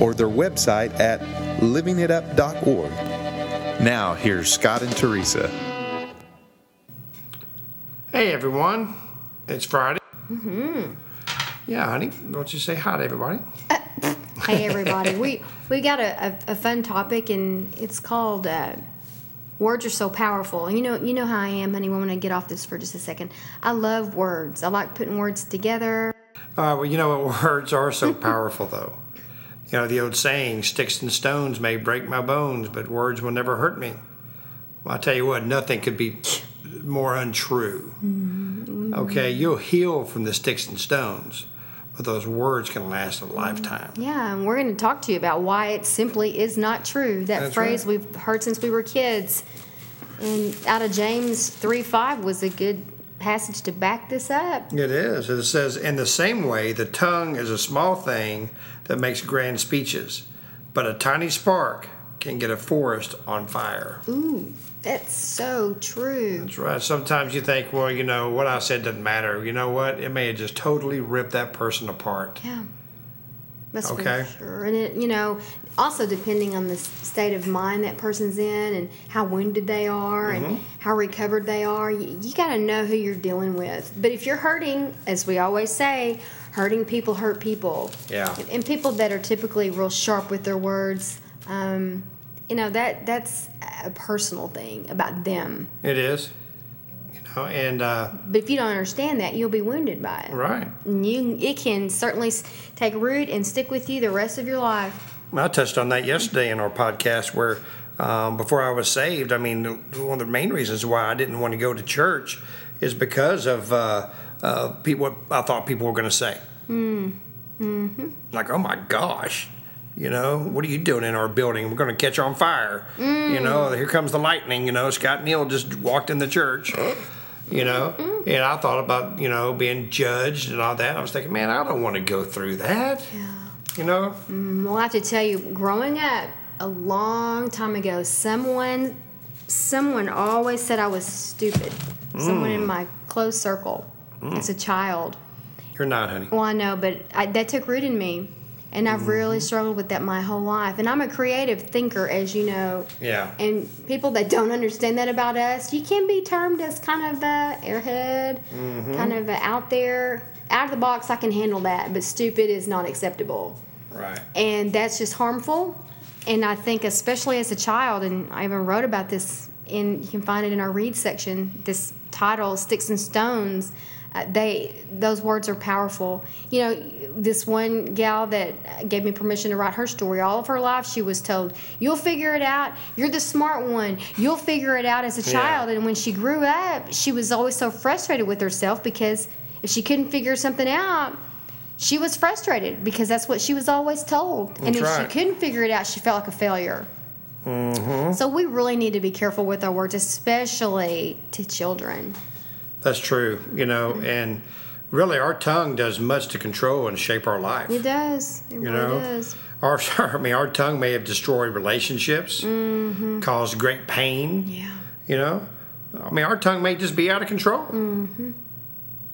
or their website at livingitup.org. Now, here's Scott and Teresa. Hey everyone, it's Friday. Mm-hmm. Yeah, honey, why don't you say hi to everybody? Hey everybody, we we got a, a, a fun topic and it's called uh, words are so powerful. You know you know how I am, honey. I want to get off this for just a second. I love words. I like putting words together. Uh, well, you know what words are so powerful, though. You know the old saying, "Sticks and stones may break my bones, but words will never hurt me." Well, I tell you what, nothing could be more untrue. Mm-hmm. Okay, you'll heal from the sticks and stones, but those words can last a lifetime. Yeah, and we're going to talk to you about why it simply is not true. That That's phrase right. we've heard since we were kids. And out of James 3 5 was a good passage to back this up. It is. It says, in the same way, the tongue is a small thing that makes grand speeches, but a tiny spark can get a forest on fire. Ooh, that's so true. That's right. Sometimes you think, well, you know, what I said doesn't matter. You know what? It may have just totally ripped that person apart. Yeah. That's Okay. for sure. And it, you know, also depending on the state of mind that person's in and how wounded they are Mm-hmm. and how recovered they are, you, you got to know who you're dealing with. But if you're hurting, as we always say, hurting people hurt people. Yeah. And, people that are typically real sharp with their words, um, you know, that that's a personal thing about them. It is. You know, and, uh, But if you don't understand that, you'll be wounded by it. right. And you, it can certainly take root and stick with you the rest of your life. I touched on that yesterday in our podcast where um, before I was saved, I mean, one of the main reasons why I didn't want to go to church is because of uh, uh, pe- what I thought people were going to say. Mm. Mm-hmm. Like, oh my gosh, you know, what are you doing in our building? We're going to catch on fire. You know, here comes the lightning. You know, Scott Neal just walked in the church. You know, and I thought about you know being judged and all that. I was thinking, man, I don't want to go through that. You know, Well, I have to tell you, growing up a long time ago, someone, someone always said I was stupid. Someone in my close circle Mm. as a child. you're not, honey. Well, I know, but I, that took root in me, and I've mm. really struggled with that my whole life. And I'm a creative thinker, as you know. Yeah. And people that don't understand that about us, you can be termed as kind of a airhead, mm-hmm. kind of a out there, out of the box. I can handle that, but stupid is not acceptable Right. and that's just harmful. And I think, especially as a child, and I even wrote about this in you can find it in our read section. This title, "Sticks and Stones," uh, they those words are powerful. You know, this one gal that gave me permission to write her story. All of her life, she was told, "You'll figure it out. You're the smart one. You'll figure it out as a Yeah. child." And when she grew up, she was always so frustrated with herself because if she couldn't figure something out, she was frustrated because that's what she was always told. and That's if right. she couldn't figure it out, she felt like a failure. Mm-hmm. So we really need to be careful with our words, especially to children. That's true. You know, and really, our tongue does much to control and shape our life. It does. It You really know, does. our I mean, our tongue may have destroyed relationships, mm-hmm. caused great pain. Yeah. You know, I mean, our tongue may just be out of control. Mm-hmm.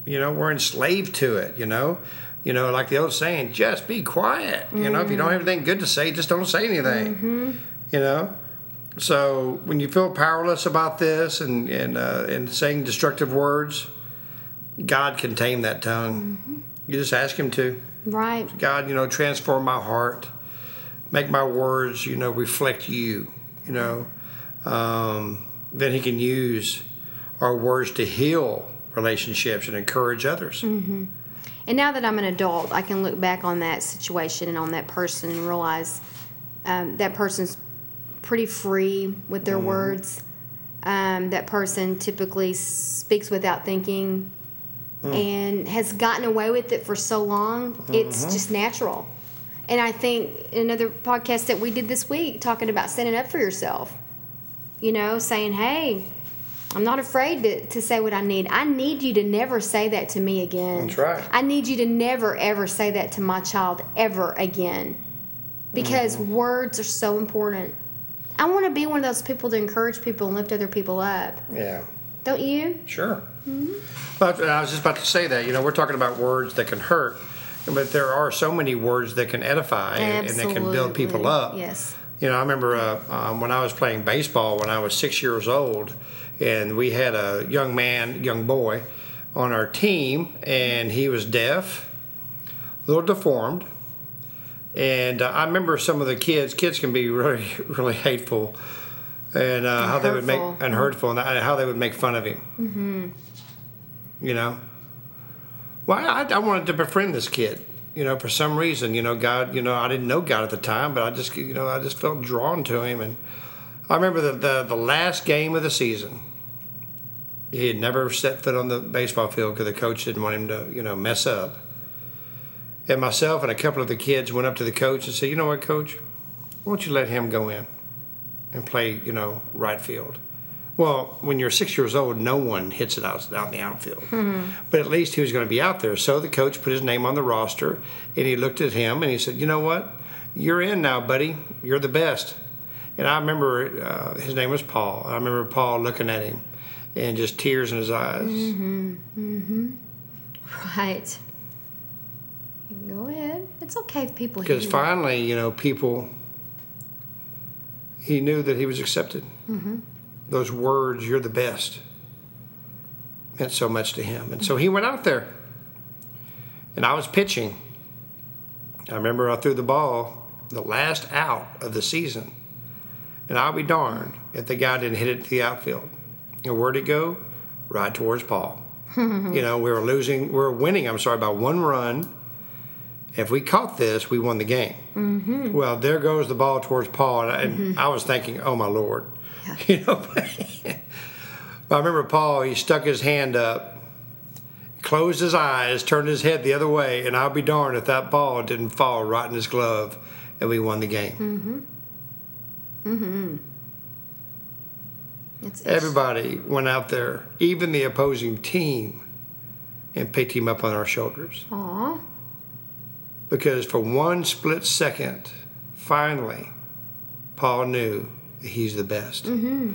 You know, we're enslaved to it. You know, you know, like the old saying, just be quiet. You know, if you mm. don't have anything good to say, just don't say anything. Mm-hmm. You know, so when you feel powerless about this and and uh, and saying destructive words, God can tame that tongue. You just ask Him to. Right. God, you know, transform my heart, make my words, you know, reflect you, you know. Um, then He can use our words to heal relationships and encourage others. And now that I'm an adult, I can look back on that situation and on that person and realize um, that person's pretty free with their words. Um, that person typically speaks without thinking and has gotten away with it for so long, it's just natural. And I think another podcast that we did this week talking about standing up for yourself. You know, saying, hey, I'm not afraid to, to say what I need. I need you to never say that to me again. That's right. I need you to never, ever say that to my child ever again. Because Mm-hmm. words are so important. I want to be one of those people to encourage people and lift other people up. Yeah. Don't you? Sure. But I was just about to say that. You know, we're talking about words that can hurt, but there are so many words that can edify and, and that can build people up. Yes. You know, I remember uh, um, when I was playing baseball when I was six years old, and we had a young man, young boy, on our team, and he was deaf, a little deformed. And uh, I remember some of the kids. Kids can be really, really hateful, and uh, how they would make hurtful. and hurtful, and how they would make fun of him. Mm-hmm. You know. Well, I, I wanted to befriend this kid. You know, for some reason, you know, God, you know, I didn't know God at the time, but I just, you know, I just felt drawn to him. And I remember the, the, the last game of the season, he had never set foot on the baseball field because the coach didn't want him to, you know, mess up. And myself and a couple of the kids went up to the coach and said, you know what, coach, why don't you let him go in and play, you know, right field? Well, when you're six years old, no one hits it out, out in the outfield. Mm-hmm. But at least he was going to be out there. So the coach put his name on the roster and he looked at him and he said, you know what? You're in now, buddy. You're the best. And I remember uh, his name was Paul. I remember Paul looking at him and just tears in his eyes. Mm-hmm. Mm-hmm. Right. Go ahead. It's okay if people hear Because finally, you know, people, he knew that he was accepted. Mm-hmm. Those words, you're the best, meant so much to him. And so he went out there. And I was pitching. I remember I threw the ball the last out of the season. And I'll be darned if the guy didn't hit it to the outfield. And where'd it go? Right towards Paul. you know, we were losing, we were winning, I'm sorry, by one run. If we caught this, we won the game. Mm-hmm. Well, there goes the ball towards Paul. And, I, and I was thinking, oh my Lord. You know, I remember Paul, he stuck his hand up, closed his eyes, turned his head the other way, and I'll be darned if that ball didn't fall right in his glove and we won the game. Mm hmm. It's, it's, Everybody went out there, even the opposing team, and picked him up on our shoulders. Aw. Because for one split second, finally, Paul knew that he's the best. Mm-hmm.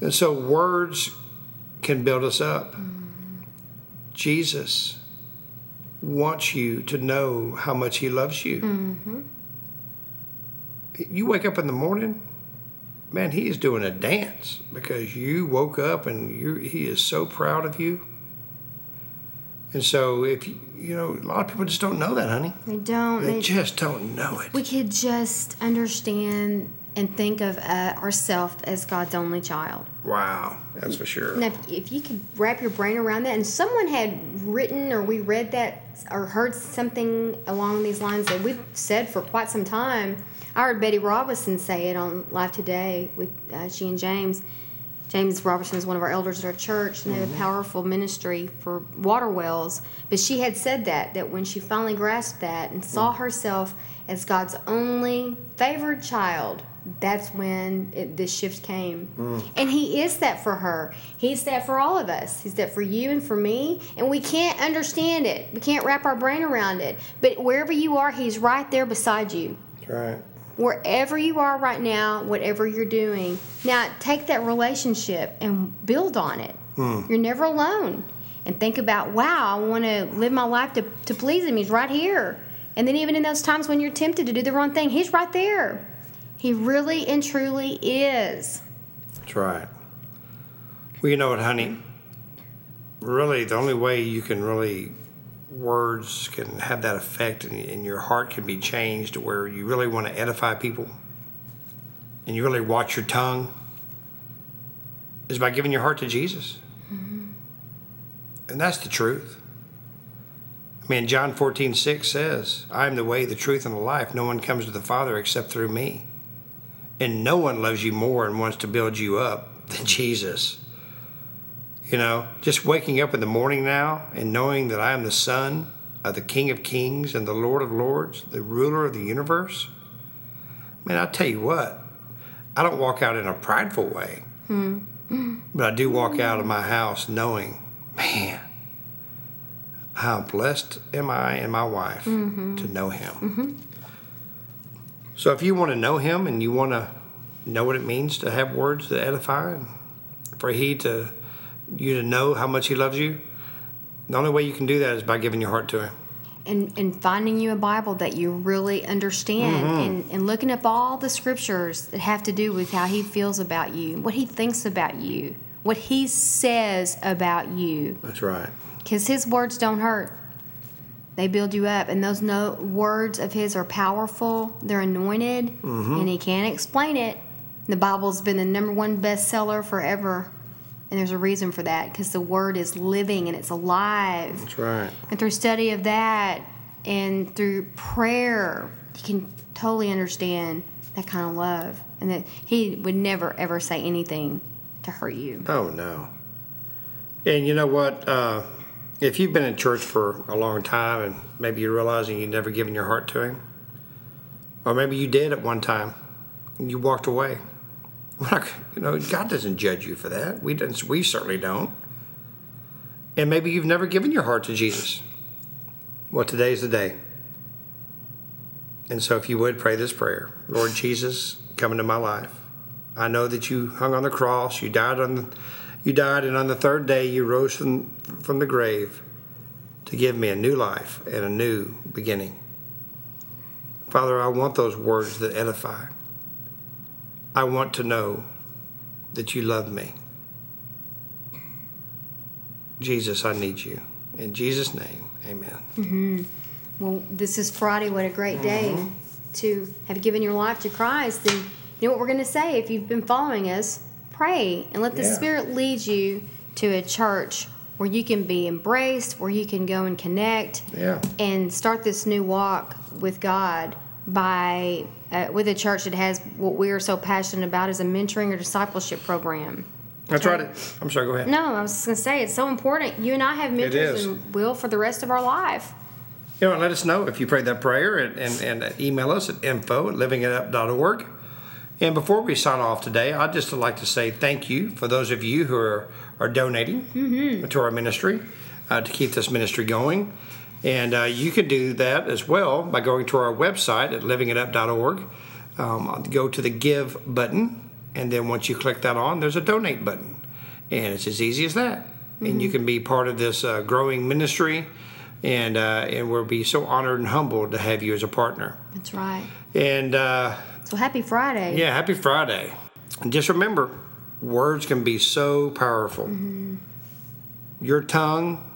And so words can build us up. Jesus wants you to know how much he loves you. Mm-hmm. You wake up in the morning, man, he is doing a dance because you woke up and you he is so proud of you. And so if you, you know, a lot of people just don't know that, honey. They don't. They They, just don't know it. we could just understand and think of uh, ourselves as God's only child. Wow, that's for sure. Now, if, if you could wrap your brain around that, and someone had written or we read that or heard something along these lines that we've said for quite some time, I heard Betty Robison say it on LIFE Today with uh, she and James. James Robison is one of our elders at our church, and they have a mm-hmm. powerful ministry for water wells. But she had said that that when she finally grasped that and saw mm. herself as God's only favored child, that's when it, this shift came. Mm. And He is that for her. He's that for all of us. He's that for you and for me. And we can't understand it. We can't wrap our brain around it. But wherever you are, He's right there beside you That's right. Wherever you are right now, whatever you're doing. Now, take that relationship and build on it. Hmm. You're never alone. And think about, wow, I want to live my life to, to please Him. He's right here. And then, even in those times when you're tempted to do the wrong thing, He's right there. He really and truly is. That's right. Well, you know what, honey? Really, the only way you can really words can have that effect and, and your heart can be changed where you really want to edify people and you really watch your tongue is by giving your heart to Jesus. And that's the truth. I mean, John 14, 6 says, I am the way, the truth, and the life. No one comes to the Father except through me. And no one loves you more and wants to build you up than Jesus. You know, just waking up in the morning now and knowing that I am the son of the King of Kings and the Lord of Lords, the ruler of the universe? Man, I tell you what, I don't walk out in a prideful way, hmm. but I do walk out of my house knowing, man, how blessed am I and my wife mm-hmm. to know Him. Mm-hmm. So if you want to know Him and you want to know what it means to have words that edify, and for He to you to know how much He loves you, the only way you can do that is by giving your heart to Him. and, and finding you a Bible that you really understand Mm-hmm. and, and looking up all the scriptures that have to do with how he feels about you, what he thinks about you, what he says about you. That's right. Because his words don't hurt. They build you up. And those no, words of his are powerful, they're anointed, Mm-hmm. and he can't explain it. The Bible's been the number one bestseller forever. And there's a reason for that because the word is living and it's alive. That's right. And through study of that and through prayer, you can totally understand that kind of love. And that he would never, ever say anything to hurt you. Oh no. And you know what? Uh, if you've been in church for a long time and maybe you're realizing you've never given your heart to Him, or maybe you did at one time and you walked away. Not, you know, God doesn't judge you for that. We don't, we certainly don't. And maybe you've never given your heart to Jesus. Well, today's the day. And so, if you would pray this prayer Lord Jesus, come into my life. I know that you hung on the cross, you died on the, you died, and on the third day you rose from, from the grave to give me a new life and a new beginning. Father, I want those words that edify. I want to know that you love me. Jesus, I need you. In Jesus' name, amen. Mm-hmm. Well, this is Friday. What a great day mm-hmm. to have given your life to Christ. And you know what we're going to say if you've been following us? Pray and let the Yeah. Spirit lead you to a church where you can be embraced, where you can go and connect, Yeah. and start this new walk with God by uh, with a church that has what we are so passionate about is a mentoring or discipleship program. That's right. I'm sorry, go ahead. No, I was just going to say it's so important. You and I have mentors and will for the rest of our life. You know, let us know if you prayed that prayer and, and, and email us at info at livingitup.org. And before we sign off today, I'd just like to say thank you for those of you who are, are donating to our ministry uh, to keep this ministry going. And uh, you can do that as well by going to our website at livingitup.org. Um, go to the give button, and then once you click that on, there's a donate button. And it's as easy as that. And you can be part of this uh, growing ministry, and, uh, and we'll be so honored and humbled to have you as a partner. That's right. And uh, So happy Friday. yeah, happy Friday. And just remember, words can be so powerful. Your tongue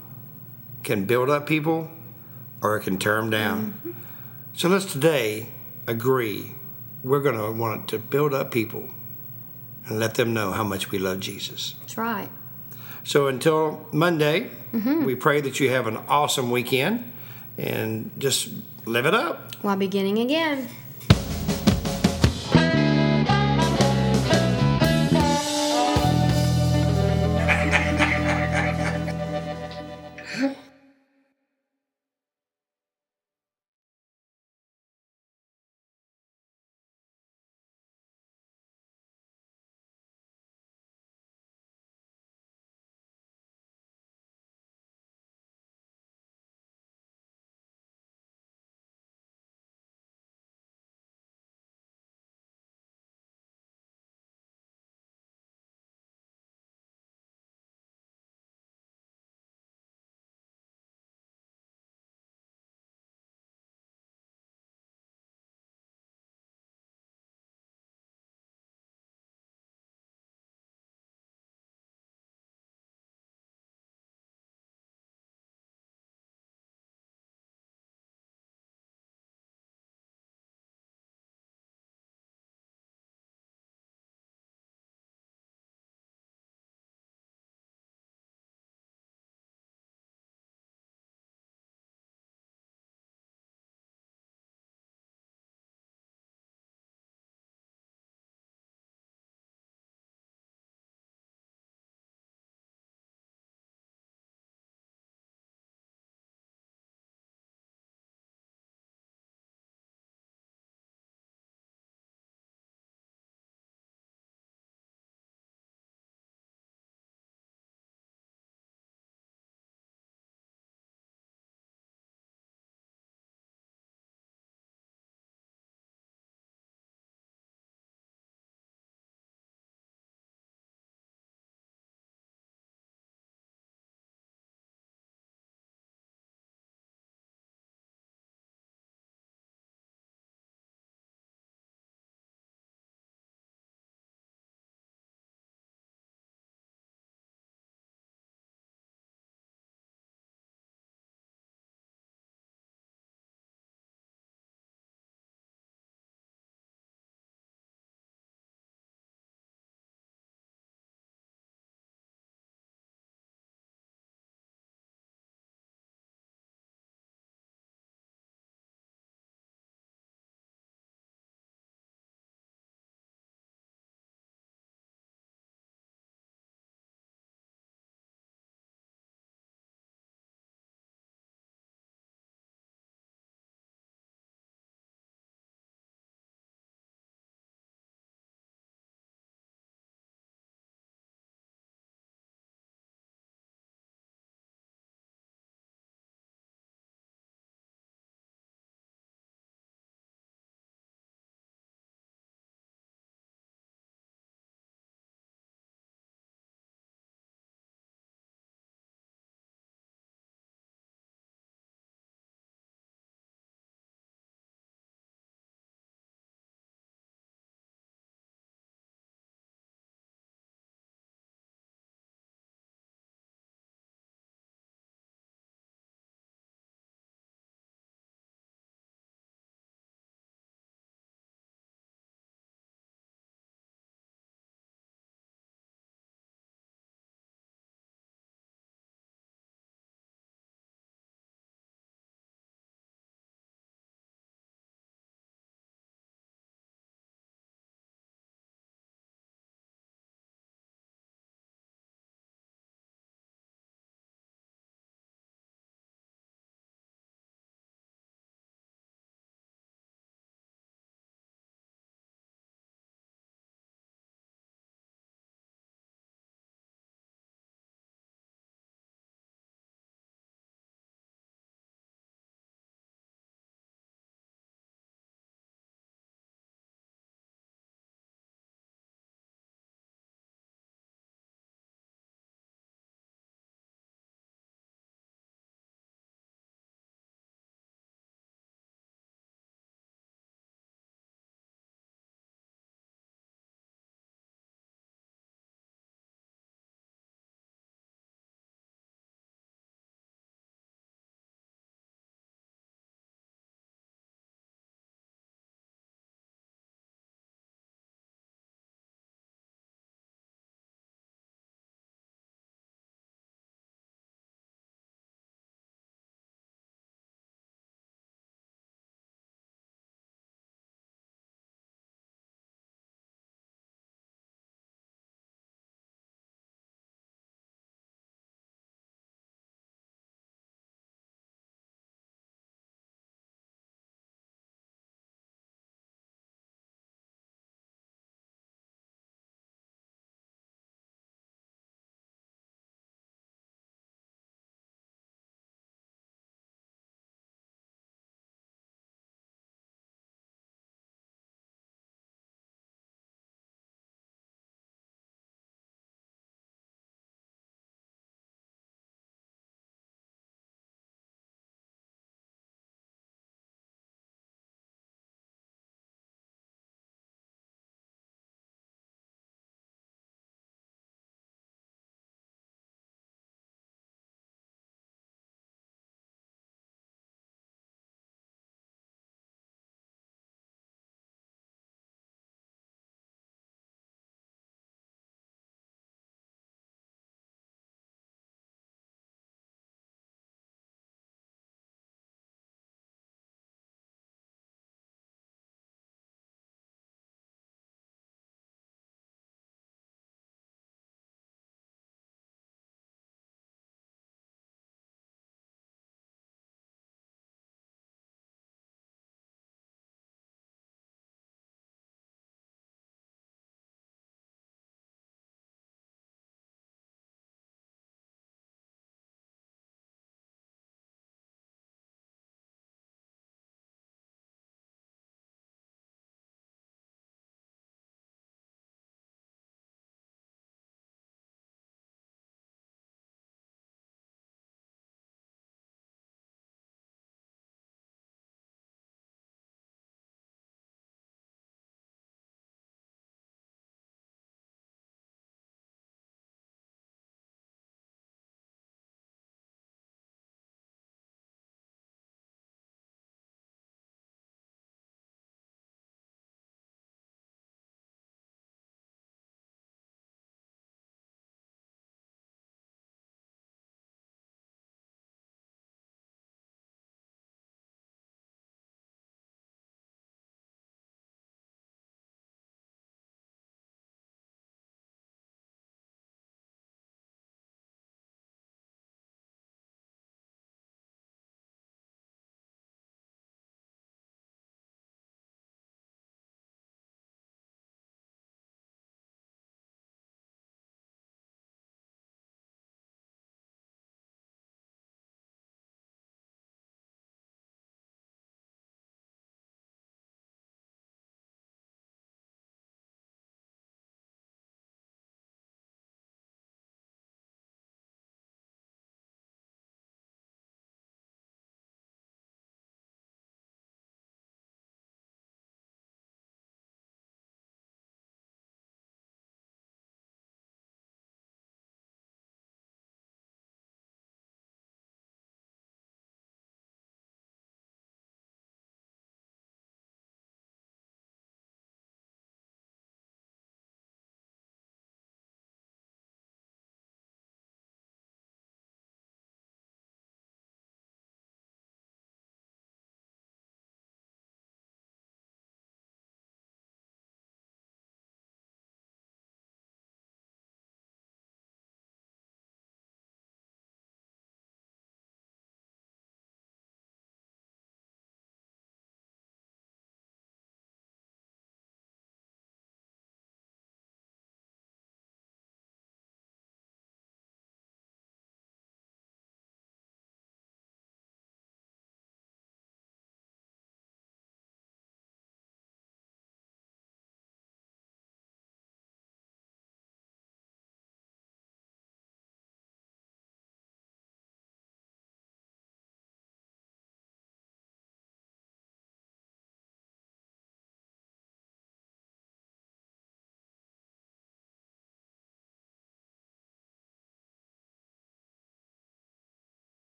can build up people or it can tear them down. Mm-hmm. So let's today agree we're going to want to build up people and let them know how much we love Jesus. That's right. So until Monday, mm-hmm. we pray that you have an awesome weekend and just live it up. While beginning again.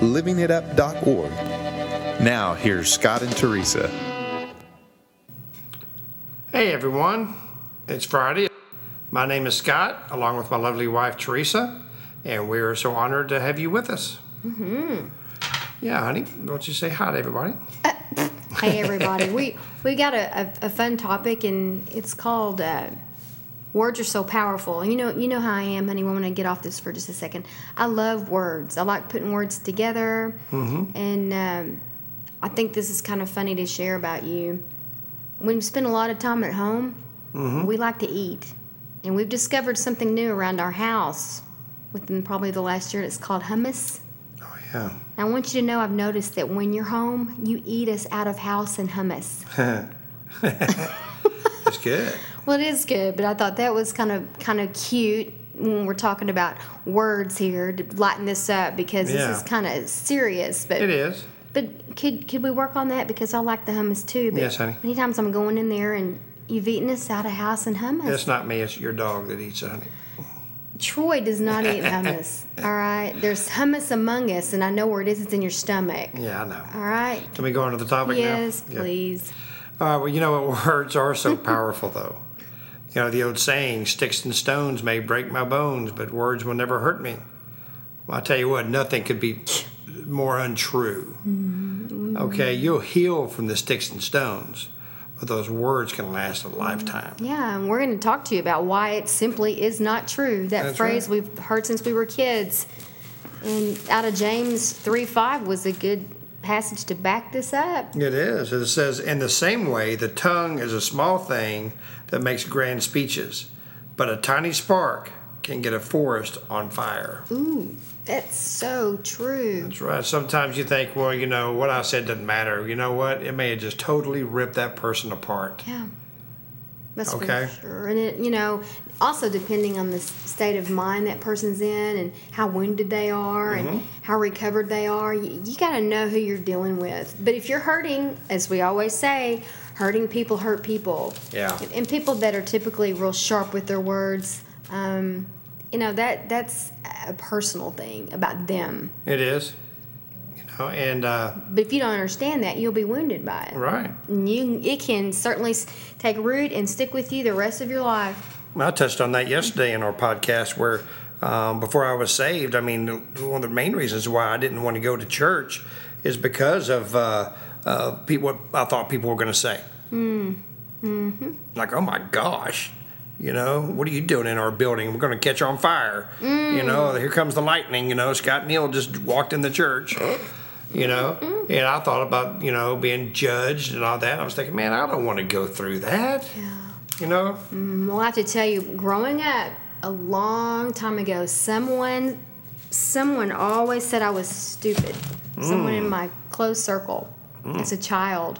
livingitup.org. Now, here's Scott and Teresa. Hey everyone, it's Friday. My name is Scott, along with my lovely wife Teresa, and we are so honored to have you with us. Mm-hmm. Yeah, honey, don't you say hi to everybody? Hey everybody, we we got a, a, a fun topic and it's called uh, words are so powerful. You know you know how I am, honey. We want to get off this for just a second. I love words. I like putting words together, and um, I think this is kind of funny to share about you. When we spend a lot of time at home, we like to eat, and we've discovered something new around our house within probably the last year. It's called hummus. Oh yeah. I want you to know I've noticed that when you're home, you eat us out of house and hummus. That's good. Well, it is good, but I thought that was kind of kind of cute when we're talking about words here to lighten this up because Yeah. this is kind of serious. But It is. but could could we work on that because I like the hummus too. But Yes, honey. Many times I'm going in there and you've eaten us out of house and hummus. It's not me, it's your dog that eats honey. Troy does not eat hummus. all right, there's hummus among us, and I know where it is. It's in your stomach. Yeah, I know. All right. Can we go on to the topic Yes, now? Yeah. please. Uh, well, you know what? Words are so powerful, though. You know, the old saying, sticks and stones may break my bones, but words will never hurt me. Well, I tell you what, nothing could be more untrue. Mm-hmm. Okay, you'll heal from the sticks and stones, but those words can last a mm-hmm. lifetime. Yeah, and we're going to talk to you about why it simply is not true. That That's phrase right. we've heard since we were kids. And out of James 3 5 was a good passage to back this up. It is. It says, in the same way, the tongue is a small thing that makes grand speeches, but a tiny spark can get a forest on fire. Ooh, that's so true. That's right. Sometimes you think, well, you know, what I said doesn't matter. You know what? It may have just totally ripped that person apart. Yeah. That's Okay. for sure. And it, you know, also depending on the state of mind that person's in and how wounded they are Mm-hmm. and how recovered they are, you, you got to know who you're dealing with. But if you're hurting, as we always say, hurting people hurt people. Yeah. And, people that are typically real sharp with their words, um, you know, that that's a personal thing about them. It is. You know, and, uh, But if you don't understand that, you'll be wounded by it. right. And you, it can certainly take root and stick with you the rest of your life. I touched on that yesterday in our podcast where um, before I was saved, I mean, one of the main reasons why I didn't want to go to church is because of uh, uh, people, what I thought people were going to say. Mm. Mm-hmm. Like, oh my gosh, you know, what are you doing in our building? We're going to catch on fire. You know, here comes the lightning. You know, Scott Neal just walked in the church. You know, and I thought about you know being judged and all that. I was thinking, man, I don't want to go through that. Yeah. You know, Well, I have to tell you, growing up a long time ago, someone, someone always said I was stupid. Someone in my close circle, Mm. as a child.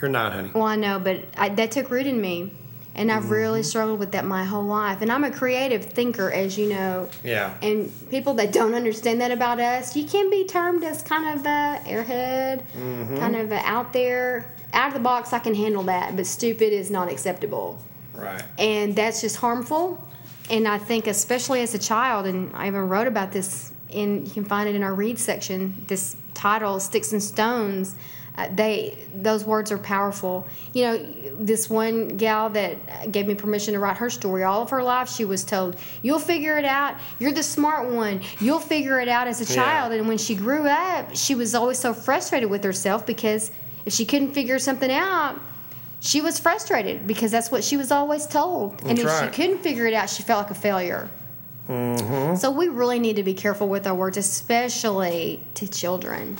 you're not, honey. Well, I know, but I, that took root in me, and I've mm-hmm. really struggled with that my whole life. And I'm a creative thinker, as you know. Yeah. And people that don't understand that about us, you can be termed as kind of a airhead, mm-hmm. kind of a out there, out of the box. I can handle that, but stupid is not acceptable Right. and that's just harmful. And I think, especially as a child, and I even wrote about this, in you can find it in our read section. This title, "Sticks and Stones," uh, they those words are powerful. You know, this one gal that gave me permission to write her story. All of her life, she was told, "You'll figure it out. You're the smart one. You'll figure it out." As a Yeah. child, and when she grew up, she was always so frustrated with herself because if she couldn't figure something out, she was frustrated because that's what she was always told. and if right. she couldn't figure it out, she felt like a failure. Mm-hmm. So we really need to be careful with our words, especially to children.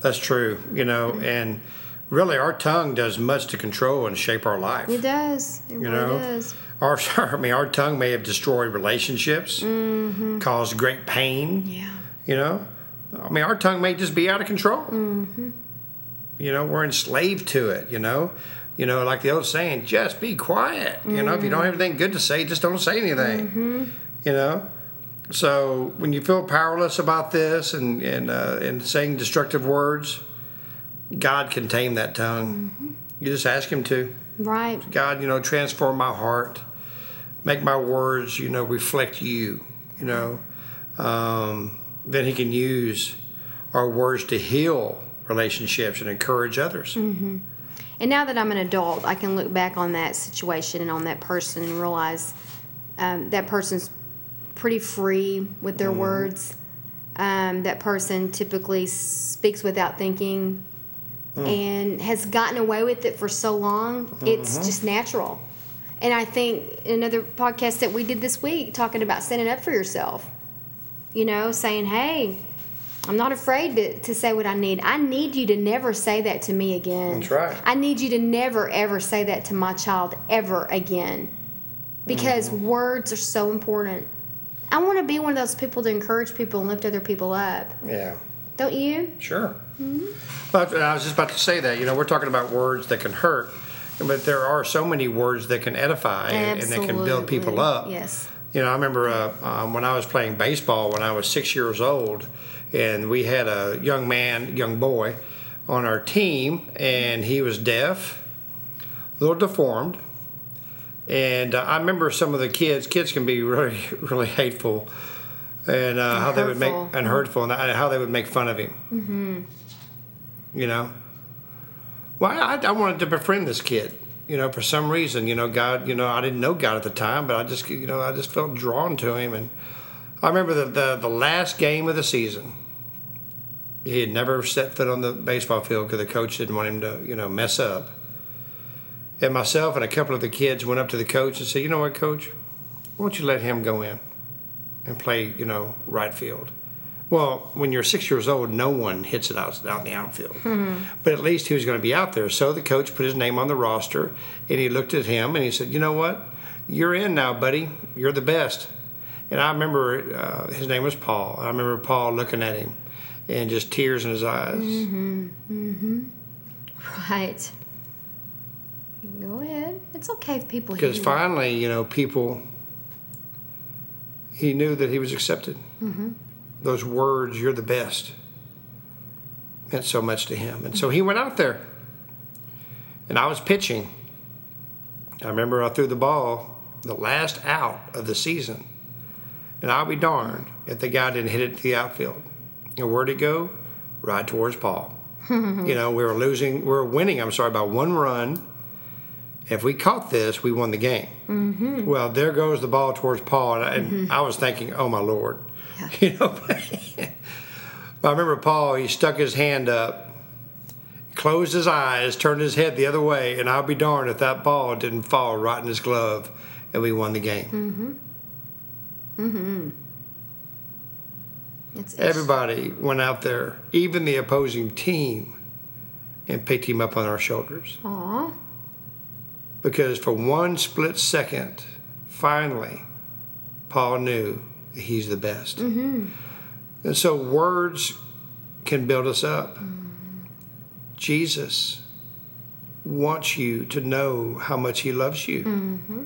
That's true. You know, and really, our tongue does much to control and shape our life. It does. It You really know, does. our I mean, our tongue may have destroyed relationships, mm-hmm. caused great pain. Yeah. You know, I mean, our tongue may just be out of control. Mm-hmm. You know, we're enslaved to it. You know, you know, like the old saying, just be quiet. You know, if you don't mm. have anything good to say, just don't say anything. Mm-hmm. You know, so when you feel powerless about this and and uh, and saying destructive words, God can tame that tongue. You just ask Him to. Right. God, you know, transform my heart, make my words, you know, reflect you. You know, um, then He can use our words to heal relationships and encourage others. And now that I'm an adult, I can look back on that situation and on that person and realize um, that person's pretty free with their words. Um, that person typically speaks without thinking and has gotten away with it for so long, it's just natural. And I think another podcast that we did this week talking about standing up for yourself, you know, saying, hey, I'm not afraid to, to say what I need. I need you to never say that to me again. That's right. I need you to never, ever say that to my child ever again. Because Mm-hmm. words are so important. I want to be one of those people to encourage people and lift other people up. Yeah. Don't you? Sure. But I was just about to say that. You know, we're talking about words that can hurt, but there are so many words that can edify and, and that can build people up. Yes. You know, I remember uh, um, when I was playing baseball when I was six years old, and we had a young man, young boy, on our team, and he was deaf, a little deformed. And uh, I remember some of the kids. Kids can be really, really hateful, and uh, how they would make hurtful. and hurtful, and how they would make fun of him. Mm-hmm. You know. Well, I, I wanted to befriend this kid. You know, for some reason, you know, God, you know, I didn't know God at the time, but I just, you know, I just felt drawn to him. And I remember the, the, the last game of the season, he had never set foot on the baseball field because the coach didn't want him to, you know, mess up. And myself and a couple of the kids went up to the coach and said, you know what, coach, why don't you let him go in and play, you know, right field? Well, when you're six years old, no one hits it out, in the outfield. Hmm. But at least he was going to be out there. So the coach put his name on the roster and he looked at him and he said, You know what? You're in now, buddy. You're the best. And I remember uh, his name was Paul. I remember Paul looking at him and just tears in his eyes. Mm-hmm. Mm-hmm. Right. It's okay if people Because finally, you know, people, he knew that he was accepted. Mm-hmm. Those words, you're the best, meant so much to him. And so he went out there. And I was pitching. I remember I threw the ball the last out of the season. And I'll be darned if the guy didn't hit it to the outfield. And where'd it go? Right towards Paul. you know, we were losing, we were winning, I'm sorry, by one run. If we caught this, we won the game. Mm-hmm. Well, there goes the ball towards Paul. And, I, and I was thinking, oh my Lord. You know, I remember Paul, he stuck his hand up, closed his eyes, turned his head the other way, and I'll be darned if that ball didn't fall right in his glove and we won the game. Mm hmm. It's, it's, Everybody went out there, even the opposing team, and picked him up on our shoulders. Aw. Because for one split second, finally, Paul knew that he's the best. Mm-hmm. And so words can build us up. Mm-hmm. Jesus wants you to know how much he loves you. Mm-hmm.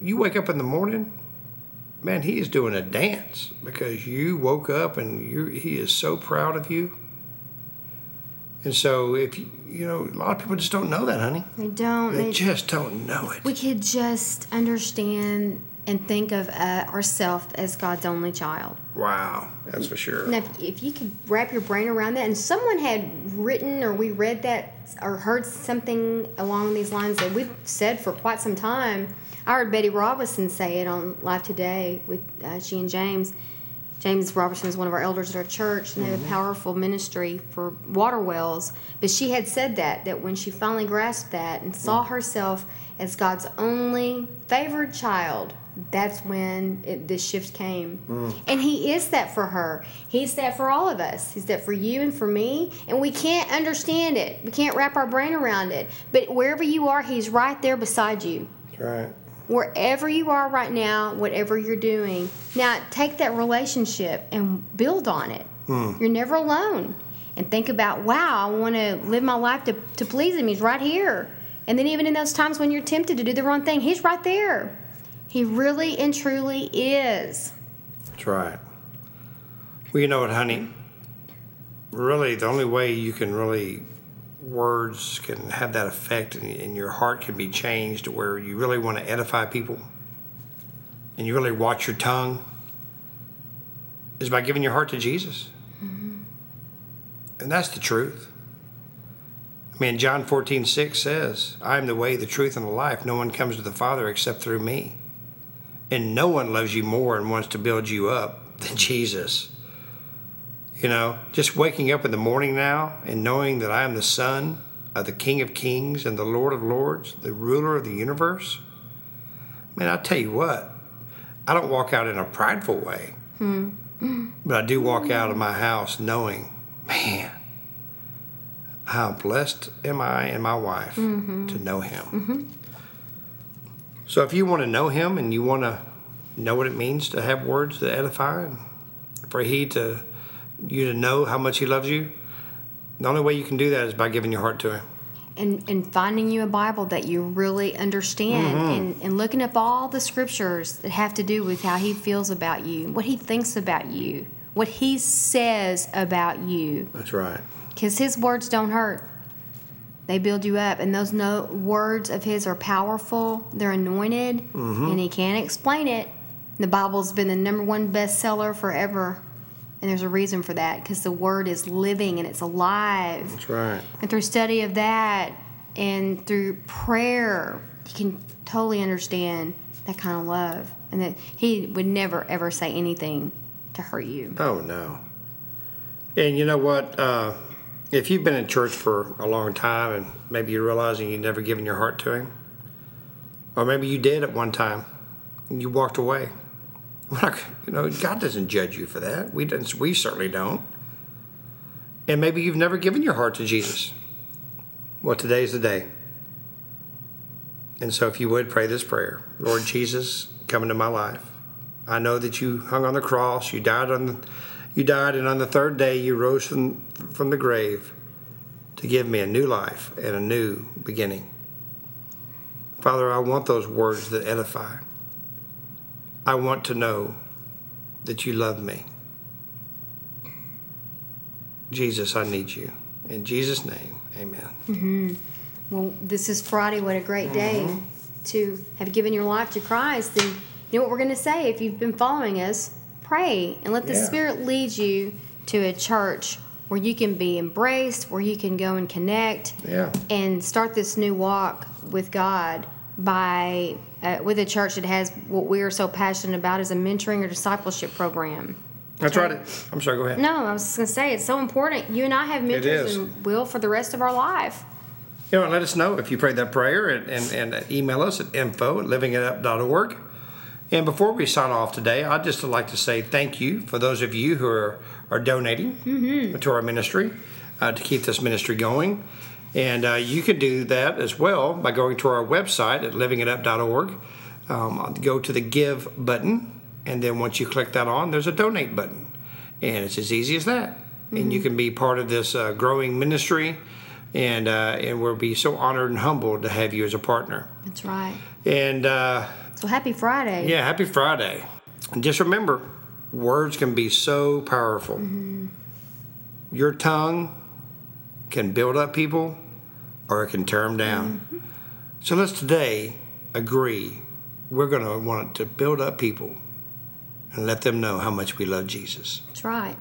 You wake up in the morning, man, he is doing a dance because you woke up and you he is so proud of you. And so if you, you know, a lot of people just don't know that, honey. They don't. They They, just don't know it. we could just understand and think of uh, ourselves as God's only child. Wow, that's for sure. Now, if, if you could wrap your brain around that, and someone had written or we read that or heard something along these lines that we've said for quite some time, I heard Betty Robison say it on LIFE Today with uh, she and James. James Robison is one of our elders at our church, and they have a mm-hmm. powerful ministry for water wells. But she had said that that when she finally grasped that and saw mm. herself as God's only favored child, that's when it, this shift came. Mm. And He is that for her. He's that for all of us. He's that for you and for me. And we can't understand it. We can't wrap our brain around it. But wherever you are, He's right there beside you. That's right. Wherever you are right now, whatever you're doing. Now, take that relationship and build on it. Hmm. You're never alone. And think about, wow, I want to live my life to, to please Him. He's right here. And then, even in those times when you're tempted to do the wrong thing, He's right there. He really and truly is. That's right. Well, you know what, honey? Really, the only way you can really words can have that effect and, and your heart can be changed where you really want to edify people and you really watch your tongue is by giving your heart to Jesus. Mm-hmm. And that's the truth. I mean, John 14, 6 says, I am the way, the truth, and the life. No one comes to the Father except through me. And no one loves you more and wants to build you up than Jesus. You know, just waking up in the morning now and knowing that I am the Son of the King of Kings and the Lord of Lords, the ruler of the universe. Man, I tell you what, I don't walk out in a prideful way, hmm. but I do walk out of my house knowing, man, how blessed am I and my wife mm-hmm. to know Him. Mm-hmm. So if you want to know Him and you want to know what it means to have words that edify, and for He to you to know how much He loves you, the only way you can do that is by giving your heart to Him. and, and finding you a Bible that you really understand Mm-hmm. and, and looking up all the scriptures that have to do with how he feels about you, what he thinks about you, what he says about you. That's right. Because his words don't hurt. They build you up. And those no words of his are powerful. They're anointed. Mm-hmm. And he can't explain it. The Bible's been the number one bestseller forever. And there's a reason for that because the word is living and it's alive. That's right. And through study of that and through prayer, you can totally understand that kind of love. And that he would never, ever say anything to hurt you. Oh no. And you know what? Uh, if you've been in church for a long time and maybe you're realizing you've never given your heart to Him, or maybe you did at one time and you walked away. Not, you know, God doesn't judge you for that. We we certainly don't. And maybe you've never given your heart to Jesus. Well, today's the day. And so, if you would pray this prayer Lord Jesus, come into my life. I know that you hung on the cross. You died on the, you died, and on the third day you rose from from the grave to give me a new life and a new beginning. Father, I want those words that edify. I want to know that you love me. Jesus, I need you. In Jesus' name, amen. Mm-hmm. Well, this is Friday. What a great day mm-hmm. to have given your life to Christ. And you know what we're going to say if you've been following us? Pray and let the Yeah. Spirit lead you to a church where you can be embraced, where you can go and connect, Yeah. and start this new walk with God by uh, with a church that has what we are so passionate about is a mentoring or discipleship program. That's right. I'm sorry, go ahead. No, I was just going to say it's so important. You and I have mentors and will for the rest of our life. You know, let us know if you prayed that prayer and, and, and email us at info at livingitup.org. And before we sign off today, I'd just like to say thank you for those of you who are, are donating to our ministry uh, to keep this ministry going. And uh, you can do that as well by going to our website at livingitup.org. Um, go to the give button, and then once you click that on, there's a donate button. And it's as easy as that. And you can be part of this uh, growing ministry, and, uh, and we'll be so honored and humbled to have you as a partner. That's right. And uh, So happy Friday. yeah, happy Friday. And just remember, words can be so powerful. Your tongue can build up people or it can tear them down. So let's today agree we're going to want to build up people and let them know how much we love Jesus. That's right.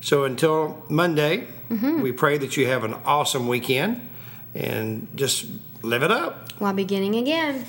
So until Monday, mm-hmm. we pray that you have an awesome weekend and just live it up. While beginning again.